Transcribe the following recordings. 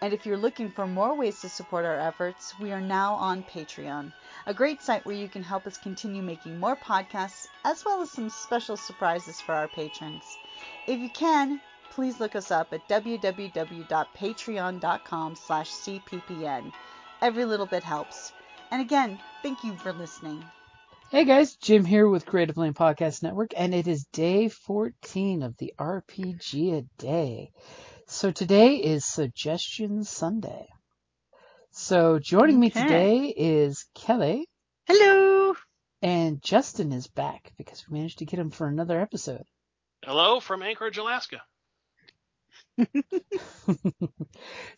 And if you're looking for more ways to support our efforts, we are now on Patreon, a great site where you can help us continue making more podcasts, as well as some special surprises for our patrons. If you can, please look us up at www.patreon.com slash cppn. Every little bit helps. And again, thank you for listening. Hey guys, Jim here with Creative Play and Podcast Network, and it is day 14 of the RPG a Day. So today is Suggestion Sunday. So joining me today is Kelly, Hello! and Justin is back because we managed to get him for another episode. Hello from Anchorage, Alaska.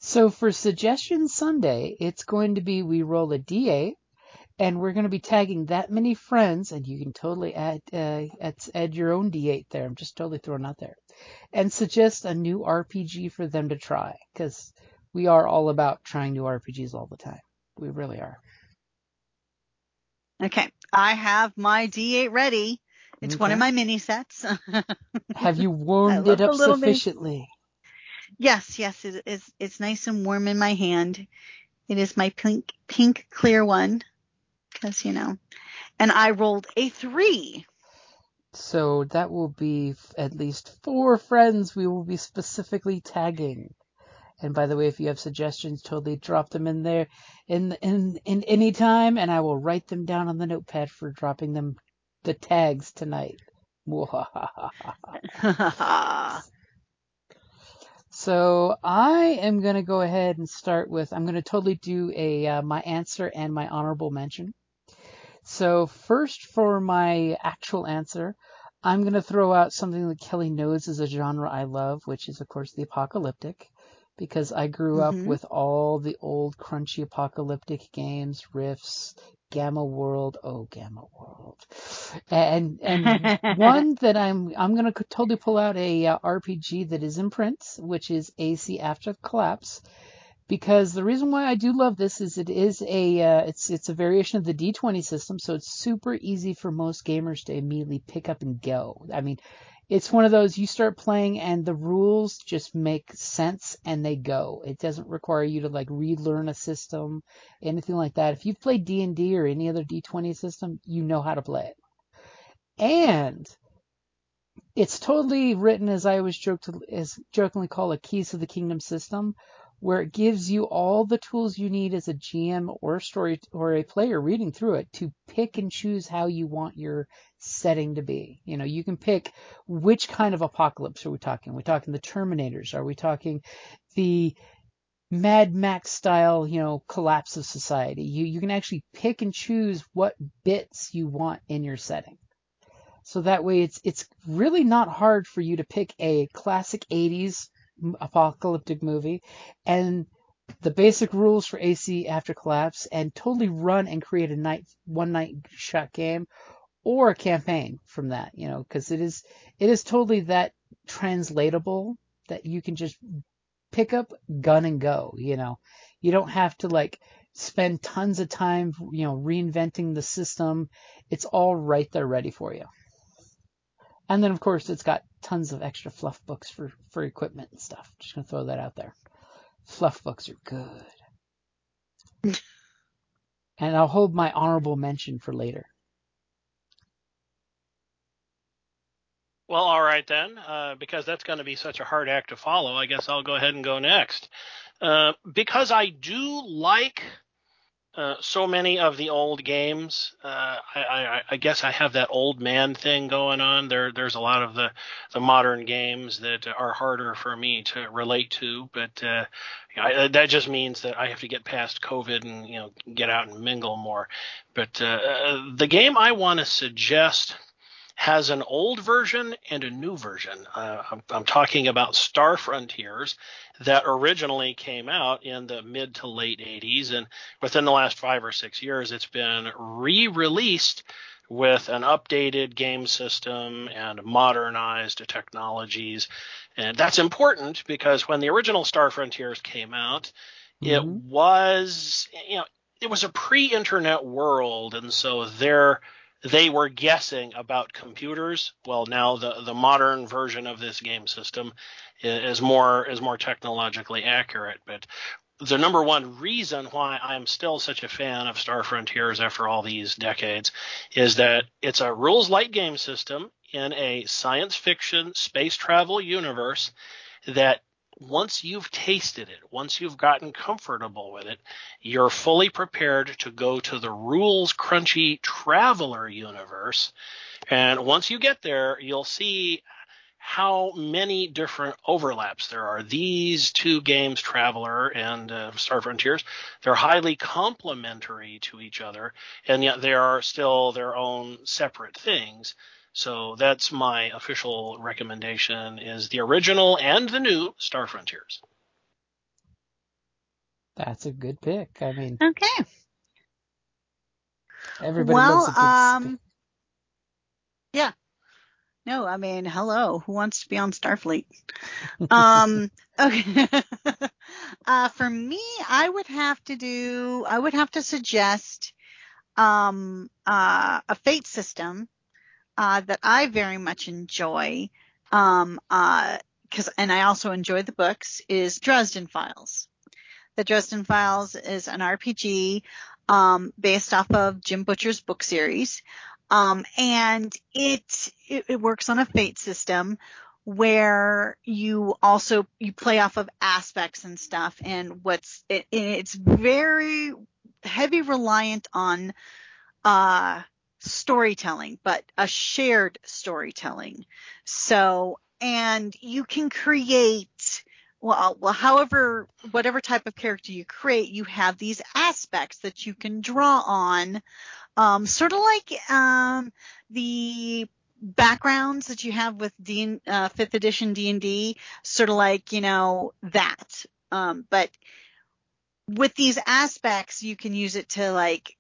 so for Suggestion Sunday, it's going to be we roll a d8, and we're going to be tagging that many friends, and you can totally add uh, add, add your own d8 there. I'm just totally throwing out there, and suggest a new RPG for them to try because we are all about trying new RPGs all the time. We really are. Okay, I have my D8 ready. It's one of my mini sets. Have you warmed it up little mini- sufficiently? yes, yes, it is. It's nice and warm in my hand. It is my pink, pink clear one, because you know. And I rolled a three. So that will be f- at least four friends we will be specifically tagging. And by the way, if you have suggestions, totally drop them in there in in in any time, and I will write them down on the notepad for dropping them the tags tonight. so I am gonna go ahead and start with. I'm gonna totally do a uh, my answer and my honorable mention. So first for my actual answer, I'm going to throw out something that Kelly knows is a genre I love, which is of course the apocalyptic, because I grew up Mhm. with all the old crunchy apocalyptic games, Rifts, Gamma World, oh Gamma World, and and one that I'm I'm going to totally pull out a uh, RPG that is in print, which is AC After Collapse because the reason why I do love this is it is a uh, it's it's a variation of the D20 system, so it's super easy for most gamers to immediately pick up and go. I mean, it's one of those you start playing and the rules just make sense and they go. It doesn't require you to like relearn a system, anything like that. If you've played D&D or any other D20 system, you know how to play it. And it's totally written as I always joke to, as jokingly call a keys to the kingdom system, where it gives you all the tools you need as a GM or a story or a player reading through it to pick and choose how you want your setting to be. You know, you can pick which kind of apocalypse are we talking? Are we talking the Terminators? Are we talking the Mad Max style, you know, collapse of society? You you can actually pick and choose what bits you want in your setting. So that way it's it's really not hard for you to pick a classic 80s m- apocalyptic movie and the basic rules for AC after collapse and totally run and create a night one night shot game or a campaign from that, you know, cuz it is it is totally that translatable that you can just pick up gun and go, you know. You don't have to like spend tons of time, you know, reinventing the system. It's all right there ready for you. And then of course it's got tons of extra fluff books for for equipment and stuff. Just gonna throw that out there. Fluff books are good. and I'll hold my honorable mention for later. Well, all right then, uh, because that's going to be such a hard act to follow. I guess I'll go ahead and go next. Uh, because I do like uh, so many of the old games. Uh, I, I, I, guess I have that old man thing going on. There, there's a lot of the, the modern games that are harder for me to relate to, but uh, I, that just means that I have to get past COVID and you know get out and mingle more. But uh, the game I want to suggest has an old version and a new version. Uh, I'm, I'm, talking about Star Frontiers that originally came out in the mid to late 80s, and within the last five or six years, it's been re released with an updated game system and modernized technologies. And that's important because when the original Star Frontiers came out, mm-hmm. it was, you know, it was a pre-internet world, and so there they were guessing about computers. Well, now the the modern version of this game system is more is more technologically accurate. But the number one reason why I'm still such a fan of Star Frontiers after all these decades is that it's a rules light game system in a science fiction space travel universe that once you've tasted it, once you've gotten comfortable with it, you're fully prepared to go to the rules crunchy Traveller universe. And once you get there, you'll see how many different overlaps there are. These two games, Traveller and uh, Star Frontiers, they're highly complementary to each other, and yet they are still their own separate things. So that's my official recommendation is the original and the new Star Frontiers. That's a good pick. I mean, okay. Everybody well, loves a good um, yeah. No, I mean, hello. Who wants to be on Starfleet? um, okay. uh, for me, I would have to do. I would have to suggest um, uh, a fate system uh, that I very much enjoy, um, uh, cause, and I also enjoy the books, is Dresden Files. The Dresden Files is an RPG, um, based off of Jim Butcher's book series. Um, and it, it, it works on a fate system where you also you play off of aspects and stuff and what's it, it's very heavy reliant on uh storytelling, but a shared storytelling. So, and you can create, well, well, however, whatever type of character you create, you have these aspects that you can draw on, um, sort of like, um, the backgrounds that you have with D, uh, fifth edition D&D, sort of like, you know, that. Um, but with these aspects, you can use it to like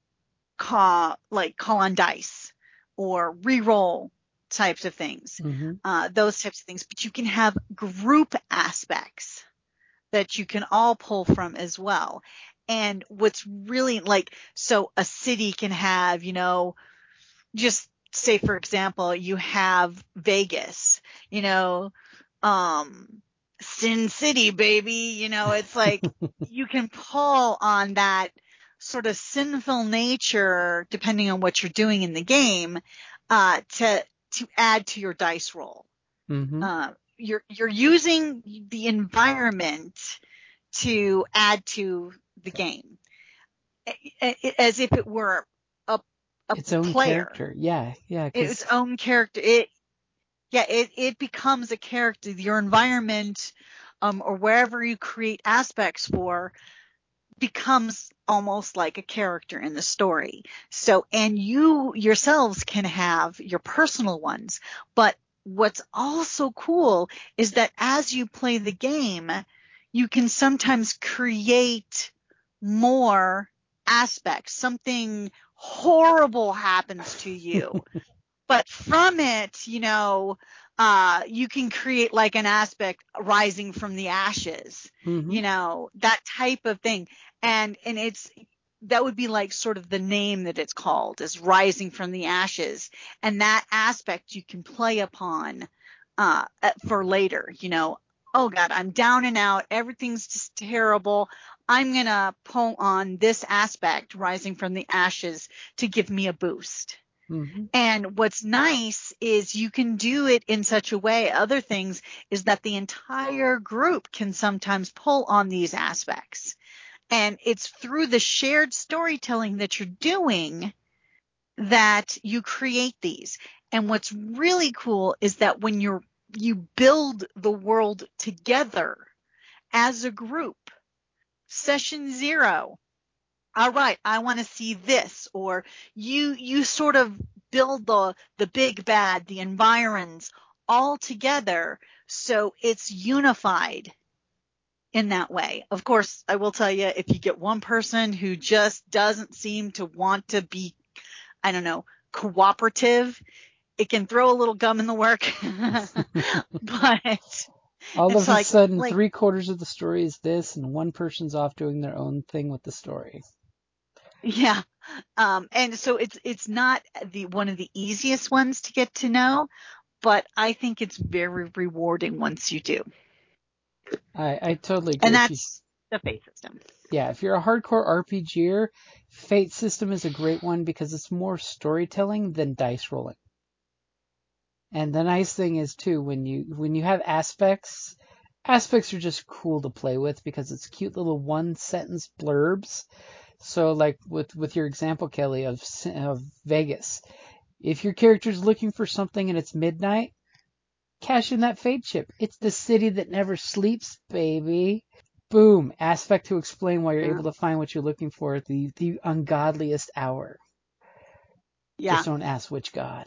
call like call on dice or re-roll types of things, mm-hmm. uh, those types of things. But you can have group aspects that you can all pull from as well. And what's really like, so a city can have, you know, just say for example, you have Vegas, you know, um, Sin City, baby, you know, it's like you can pull on that sort of sinful nature, depending on what you're doing in the game, uh, to to add to your dice roll. Mm-hmm. Uh, you're you're using the environment to add to the game, as if it were a, a its own player. character. Yeah, yeah. Its own character. It yeah, it it becomes a character. Your environment, um, or wherever you create aspects for, becomes almost like a character in the story. So, and you yourselves can have your personal ones, but what's also cool is that as you play the game, you can sometimes create more aspects. Something horrible happens to you. but from it, you know, uh, you can create like an aspect rising from the ashes, mm-hmm. you know, that type of thing. And, and it's, that would be like sort of the name that it's called is rising from the ashes. And that aspect you can play upon, uh, for later, you know, oh God, I'm down and out. Everything's just terrible. I'm going to pull on this aspect rising from the ashes to give me a boost. Mm-hmm. And what's nice is you can do it in such a way. Other things is that the entire group can sometimes pull on these aspects. And it's through the shared storytelling that you're doing that you create these. And what's really cool is that when you're, you build the world together as a group, session zero, all right, I want to see this, or you, you sort of build the, the big bad, the environs all together. So it's unified in that way. Of course, I will tell you, if you get one person who just doesn't seem to want to be, I don't know, cooperative, it can throw a little gum in the work. but all of a sudden, like- three quarters of the story is this, and one person's off doing their own thing with the story. Yeah. Um, and so it's, it's not the, one of the easiest ones to get to know, but I think it's very rewarding once you do. I, I totally agree. And that's the fate system. Yeah, if you're a hardcore RPGer, Fate System is a great one because it's more storytelling than dice rolling. And the nice thing is too, when you when you have aspects, aspects are just cool to play with because it's cute little one sentence blurbs. So like with with your example, Kelly, of of Vegas, if your character's looking for something and it's midnight, cash in that fate chip. It's the city that never sleeps, baby. Boom. Aspect to explain why you're Yeah. able to find what you're looking for at the, the ungodliest hour. Yeah. Just don't ask which god.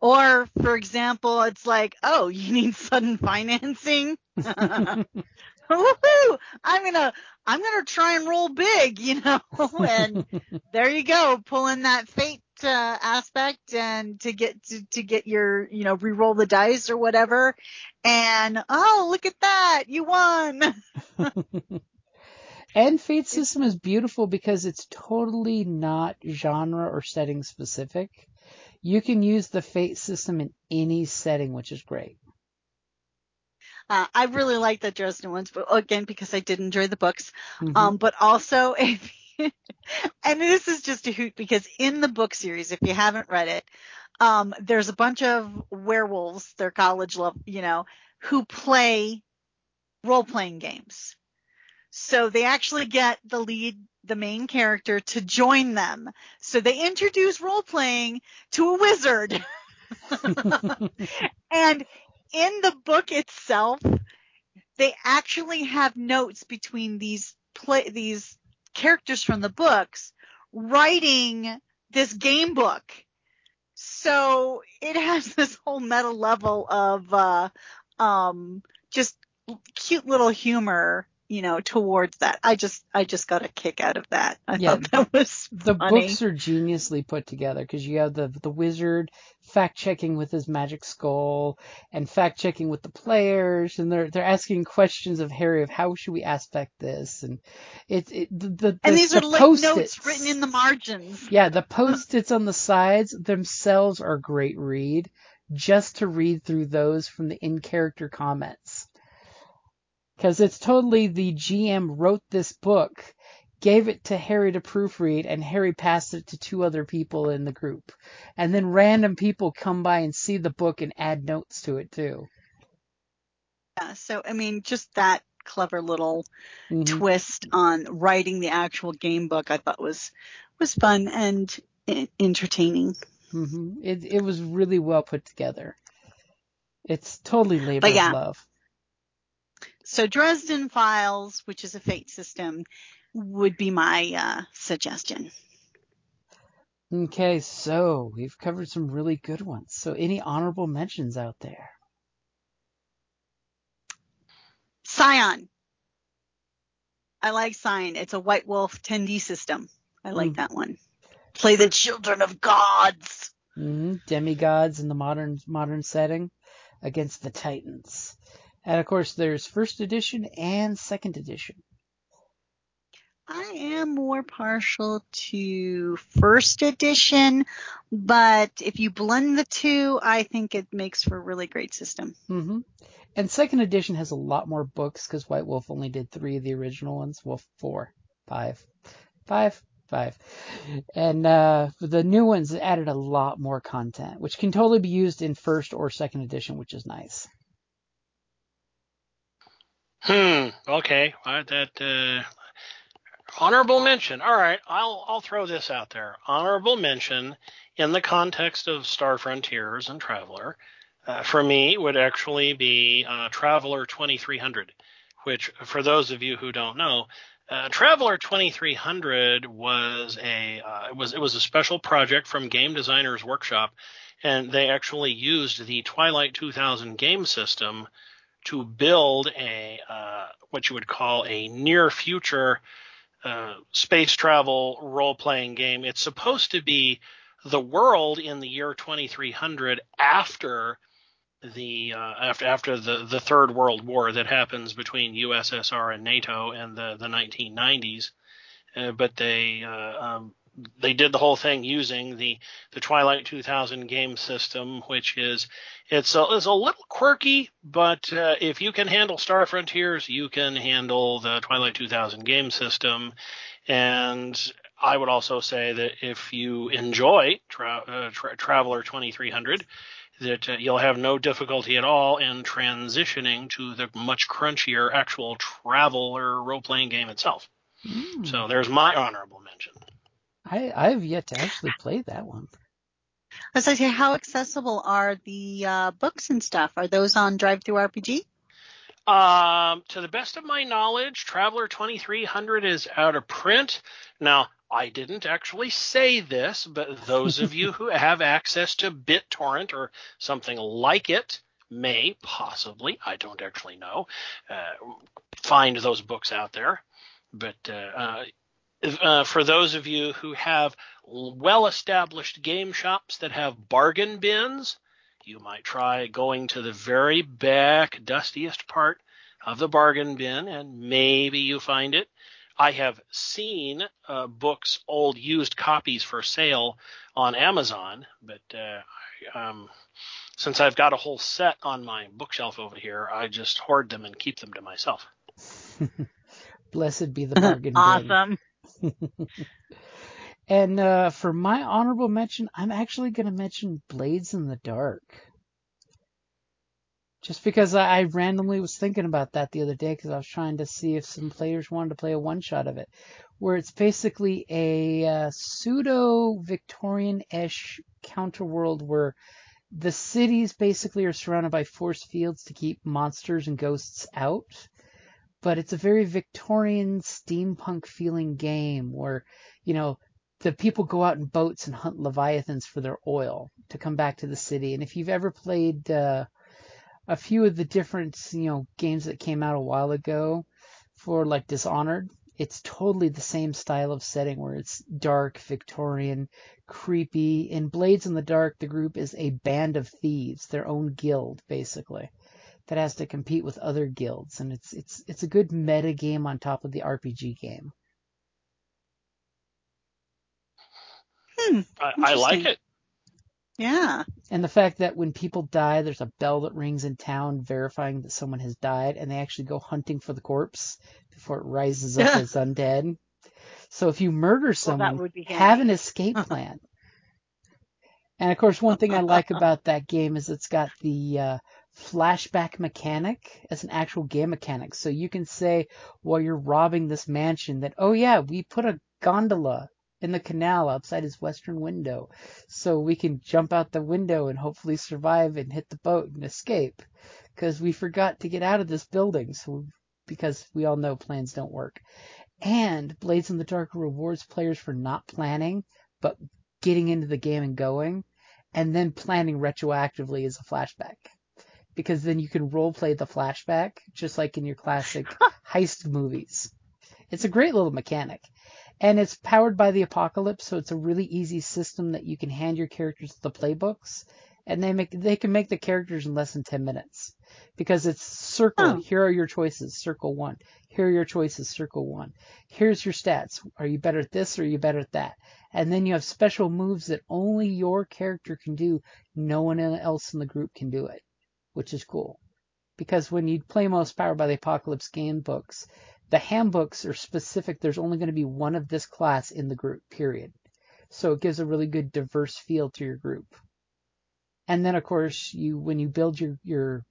Or, for example, it's like, oh, you need sudden financing. Woohoo! I'm gonna, I'm gonna try and roll big, you know, and there you go, pulling that fate uh, aspect and to get to, to get your, you know, re-roll the dice or whatever. And oh, look at that, you won. and Fate System is beautiful because it's totally not genre or setting specific. You can use the Fate System in any setting, which is great. Uh, I really like the Dresden ones, but again, because I did enjoy the books. Mhm. Um, but also, if, and this is just a hoot because in the book series, if you haven't read it, um, there's a bunch of werewolves, they're college level, you know, who play role playing games. So they actually get the lead, the main character to join them. So they introduce role playing to a wizard. And in the book itself, they actually have notes between these play, these characters from the books writing this game book. So it has this whole meta level of, uh, um, just cute little humor, you know, towards that. I just, I just got a kick out of that. I Yeah. thought that was the funny. books are geniusly put together because you have the the wizard fact checking with his magic skull and fact checking with the players and they're they're asking questions of Harry of how should we aspect this and it's it, the, the and the- these the are like notes written in the margins. yeah the post-its on the sides themselves are great read just to read through those from the in character comments because it's totally the GM wrote this book gave it to Harry to proofread, and Harry passed it to two other people in the group. And then random people come by and see the book and add notes to it too. Yeah, so I mean, just that clever little Mhm. twist on writing the actual game book, I thought was was fun and entertaining. hmm It it was really well put together. It's totally labor yeah. of love. So Dresden Files, which is a fate system, would be my uh, suggestion. Okay, so we've covered some really good ones. So any honorable mentions out there? Scion. I like Scion. It's a White Wolf 10D system. I like Mm. that one. Play the children of gods. hmm Demigods in the modern modern setting against the Titans. And of course, there's first edition and second edition. I am more partial to first edition, but if you blend the two, I think it makes for a really great system. Mm-hmm. And second edition has a lot more books because White Wolf only did three of the original ones. Well, four, five, five, five. And uh, the new ones added a lot more content, which can totally be used in first or second edition, which is nice. Hmm. Okay. Right, that uh, honorable mention. All right. I'll I'll throw this out there. Honorable mention in the context of Star Frontiers and Traveller. Uh, for me, would actually be uh, Traveller 2300, which, for those of you who don't know, uh, Traveller 2300 was a uh, it was it was a special project from Game Designers Workshop, and they actually used the Twilight 2000 game system to build a uh, what you would call a near future uh, space travel role playing game. It's supposed to be the world in the year 2300 after the uh, after after the the third world war that happens between USSR and NATO in the the 1990s. Uh, but they uh, um, they did the whole thing using the the Twilight 2000 game system, which is it's a, it's a little quirky, but uh, if you can handle Star Frontiers, you can handle the Twilight 2000 game system. And I would also say that if you enjoy tra- uh, tra- Traveller 2300, that uh, you'll have no difficulty at all in transitioning to the much crunchier actual Traveller role playing game itself. Mm. So there's my honorable mention. I I've yet to actually play that one. As I say, how accessible are the uh, books and stuff? Are those on DriveThruRPG? Um, to the best of my knowledge, Traveller 2300 is out of print. Now, I didn't actually say this, but those of you who have access to BitTorrent or something like it may possibly, I don't actually know, uh, find those books out there. But uh, uh, uh, for those of you who have well established game shops that have bargain bins, you might try going to the very back, dustiest part of the bargain bin and maybe you find it. I have seen uh, books, old used copies for sale on Amazon, but uh, um, since I've got a whole set on my bookshelf over here, I just hoard them and keep them to myself. Blessed be the bargain bin. awesome. and uh, for my honorable mention, I'm actually going to mention Blades in the Dark. Just because I, I randomly was thinking about that the other day because I was trying to see if some players wanted to play a one shot of it, where it's basically a uh, pseudo Victorian ish counterworld where the cities basically are surrounded by force fields to keep monsters and ghosts out but it's a very Victorian steampunk feeling game where, you know, the people go out in boats and hunt leviathans for their oil to come back to the city. And if you've ever played uh, a few of the different, you know, games that came out a while ago for like Dishonored, it's totally the same style of setting where it's dark, Victorian, creepy. In Blades in the Dark, the group is a band of thieves, their own guild, basically that has to compete with other guilds, and it's it's it's a good meta game on top of the RPG game. Hmm, I, I like it. yeah. And the fact that when people die, there's a bell that rings in town verifying that someone has died, and they actually go hunting for the corpse before it rises up Yeah. as undead. So if you murder someone, that would be have an escape plan. and of course, one thing I like about that game is it's got the uh, flashback mechanic as an actual game mechanic. So you can say while you're robbing this mansion that, oh yeah, we put a gondola in the canal outside his western window, so we can jump out the window and hopefully survive and hit the boat and escape, because we forgot to get out of this building. So because we all know plans don't work. And Blades in the Dark rewards players for not planning, but getting into the game and going, and then planning retroactively as a flashback. Because then you can role play the flashback, just like in your classic heist movies. It's a great little mechanic. And it's powered by the apocalypse, so it's a really easy system that you can hand your characters the playbooks, and they make they can make the characters in less than ten minutes. Because it's circle, Oh. here are your choices, circle one. Here are your choices, circle one. Here's your stats. Are you better at this or are you better at that? And then you have special moves that only your character can do. No one else in the group can do it, which is cool. Because when you play most Powered by the Apocalypse game books, the handbooks are specific. There's only going to be one of this class in the group, period. So it gives a really good diverse feel to your group. And then of course you, when you build your, your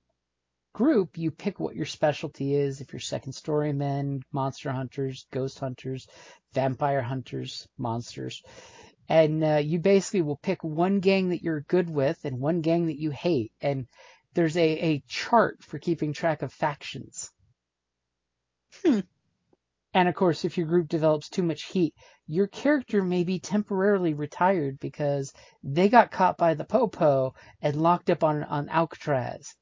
group, you pick what your specialty is. If you're second story men, monster hunters, ghost hunters, vampire hunters, monsters. And uh, you basically will pick one gang that you're good with and one gang that you hate. And there's a, a chart for keeping track of factions. Hmm. And of course, if your group develops too much heat, your character may be temporarily retired because they got caught by the popo and locked up on on Alcatraz.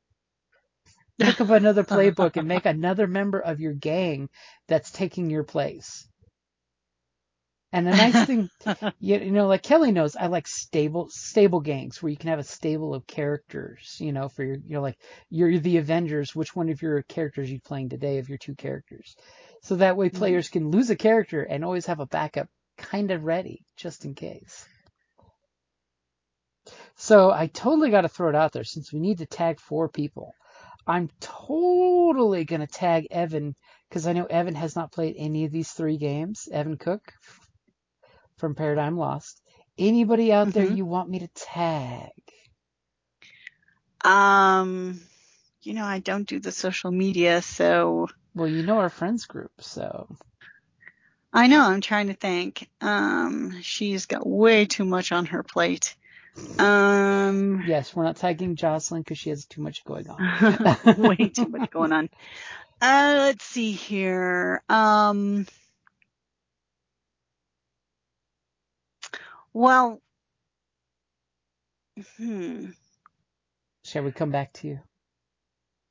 Pick up another playbook and make another member of your gang that's taking your place. And the nice thing, you, know, like Kelly knows, I like stable stable gangs where you can have a stable of characters. You know, for your, you know, like you're the Avengers. Which one of your characters are you playing today of your two characters? So that way mm-hmm. players can lose a character and always have a backup kind of ready just in case. So I totally got to throw it out there since we need to tag four people. I'm totally going to tag Evan because I know Evan has not played any of these three games. Evan Cook from Paradigm Lost. Anybody out there Mhm. you want me to tag? Um, you know, I don't do the social media, so Well, you know our friends group, so I know I'm trying to think. Um, she's got way too much on her plate. Um, yes, we're not tagging Jocelyn because she has too much going on. way too much going on. Uh, let's see here. Um, well, hmm. Shall we come back to you?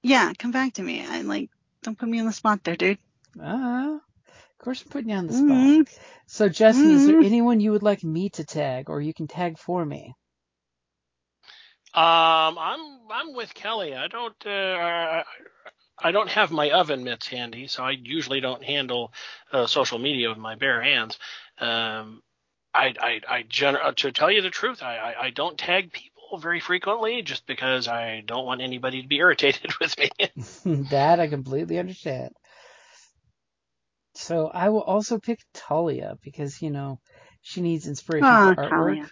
Yeah, come back to me. I like, don't put me on the spot there, dude. Ah, of course I'm putting you on the spot. Mhm. So, Justin, is there Mhm. anyone you would like me to tag, or you can tag for me? Um, I'm I'm with Kelly. I don't uh, I don't have my oven mitts handy, so I usually don't handle uh, social media with my bare hands. Um, I I, I gener- uh, to tell you the truth, I, I I don't tag people very frequently just because I don't want anybody to be irritated with me. that I completely understand. So I will also pick Talia because you know she needs inspiration Aw, for artwork, Talia.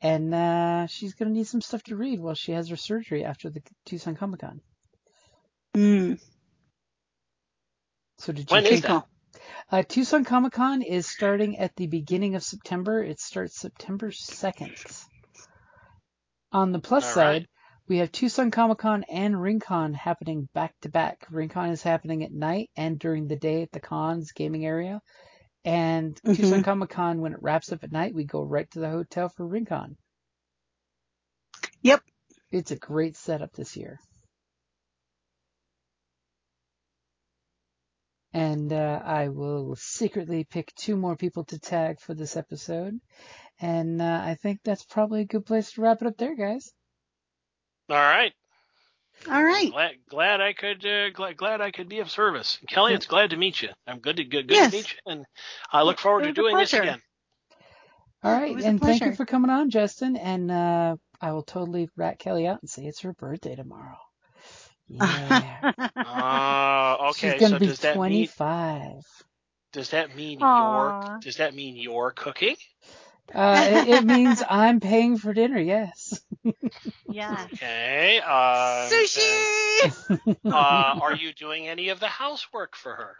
and uh, she's gonna need some stuff to read while she has her surgery after the Tucson Comic Con. Mm. So did you When is think? that? Cool. Uh, Tucson Comic Con is starting at the beginning of September. It starts September 2nd. On the plus All side, right. we have Tucson Comic Con and RingCon happening back to back. RingCon is happening at night and during the day at the cons gaming area. And Mhm. Tucson Comic Con, when it wraps up at night, we go right to the hotel for RingCon. Yep. It's a great setup this year. And uh, I will secretly pick two more people to tag for this episode. And uh, I think that's probably a good place to wrap it up there, guys. All right. All right. Glad glad I could uh, glad glad I could be of service. Kelly, Yeah. it's glad to meet you. I'm good to good, good Yes. to meet you, and I look forward to doing this again. All Yeah, it right, was a and thank you for coming on, Justin. And uh, I will totally rat Kelly out and say it's her birthday tomorrow. Yeah, Uh, okay. she's gonna so be does that mean 25. does that mean Aw. you're does that mean you're cooking? Uh, it, it means I'm paying for dinner. Yes. yeah. Okay. Uh, Sushi. Uh, are you doing any of the housework for her?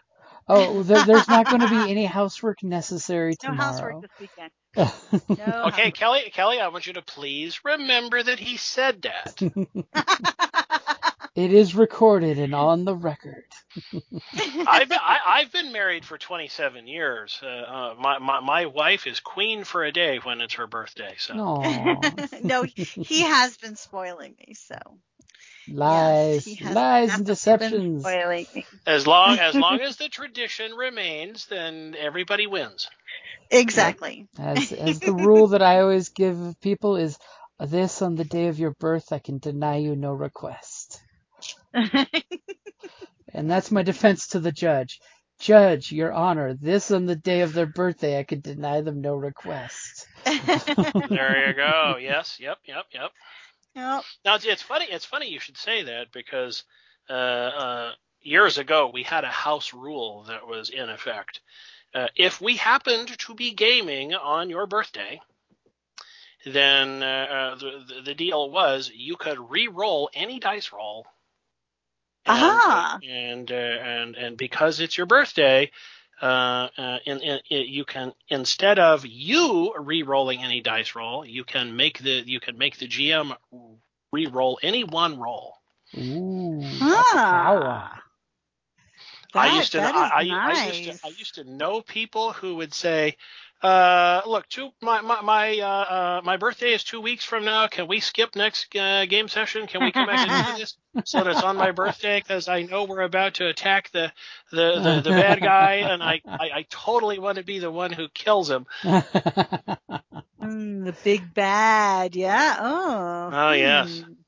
Oh, there, there's not going to be any housework necessary tomorrow. No housework this weekend. No. Okay, Kelly. Kelly, I want you to please remember that he said that. It is recorded and on the record. I've been, I, I've been married for 27 years. Uh, uh, my, my my wife is queen for a day when it's her birthday. So Aw. no, he has been spoiling me. So Lies, yes, lies and deceptions. Spoiling me. as long as long as the tradition remains, then everybody wins. Exactly. As as the rule that I always give people is this on the day of your birth I can deny you no request. And that's my defense to the judge. Judge, your honor, this on the day of their birthday I can deny them no request. There you go. Yes. Yep. Yep. Yep. Yep. Now it's, it's funny. It's funny you should say that because uh, uh, years ago we had a house rule that was in effect. Uh, if we happened to be gaming on your birthday, then uh, uh, the, the the deal was you could re-roll any dice roll And, Ah. and uh, and and because it's your birthday, uh, uh, in, in, it, you can instead of you re-rolling any dice roll, you can make the you can make the GM re-roll any one roll. Ooh, Ah. power. I used to that I, is I, I used to I used to know people who would say, uh, "Look, two, my my my uh, uh, my birthday is two weeks from now. Can we skip next uh, game session? Can we come back and do this so that it's on my birthday? Because I know we're about to attack the the, the, the bad guy, and I, I I totally want to be the one who kills him. Mm, the big bad, yeah. Oh. Oh, yes. hmm.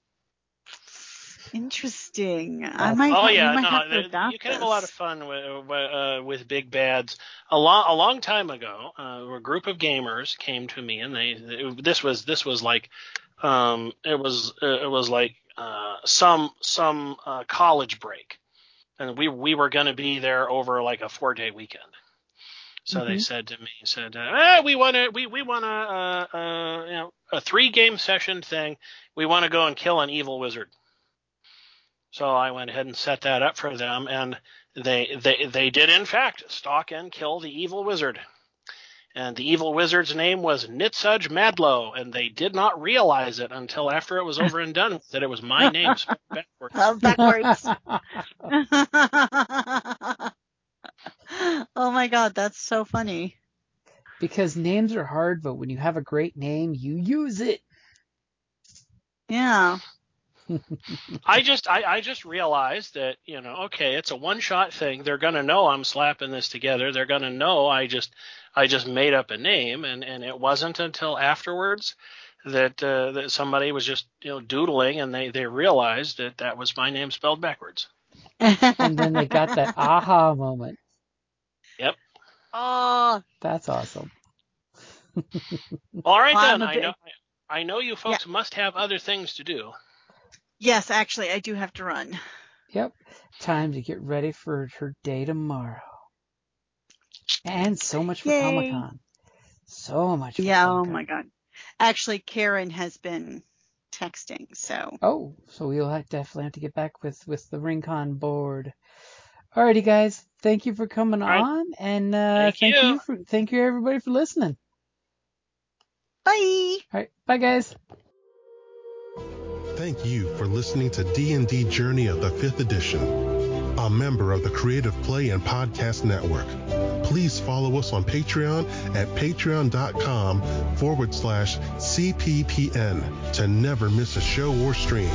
Interesting. I might. Oh yeah, might no, have to adopt you can have a lot of fun with uh, with big bads. A long a long time ago, uh, a group of gamers came to me, and they, they this was this was like um it was uh, it was like uh some some uh, college break, and we we were going to be there over like a four day weekend. So they Mhm. said to me, said, uh, ah, we want to, we, we want to, uh, uh, you know, a three game session thing. We want to go and kill an evil wizard. So I went ahead and set that up for them, and they they they did in fact stalk and kill the evil wizard. And the evil wizard's name was Nitsuj Madlow, and they did not realize it until after it was over and done that it was my name spelled backwards. Oh, backwards. oh my god, that's so funny. because names are hard, but when you have a great name, you use it. Yeah. I just I, I just realized that you know okay it's a one shot thing they're gonna know I'm slapping this together they're gonna know I just I just made up a name and and it wasn't until afterwards that uh, that somebody was just you know doodling and they they realized that that was my name spelled backwards. And then they got that aha moment. Yep oh, That's awesome. All right Well, I'm then a I bit- know I know you folks must have other things to do. Yes, actually, I do have to run. Yep. Time to get ready for her day tomorrow. And so much for. Comic Con. So much for Yeah, oh Comic-Con. my god. Actually, Karen has been texting, so. Oh, so we'll have, definitely have to get back with, with the RingCon board. Alrighty, guys. Thank you for coming right. on, and uh, Thank thank you. you for thank you everybody for listening. Bye! All right, bye guys. Thank you for listening to D&D Journey of the 5th Edition, a member of the Creative Play and Podcast Network. Please follow us on Patreon at patreon.com forward slash CPPN to never miss a show or stream.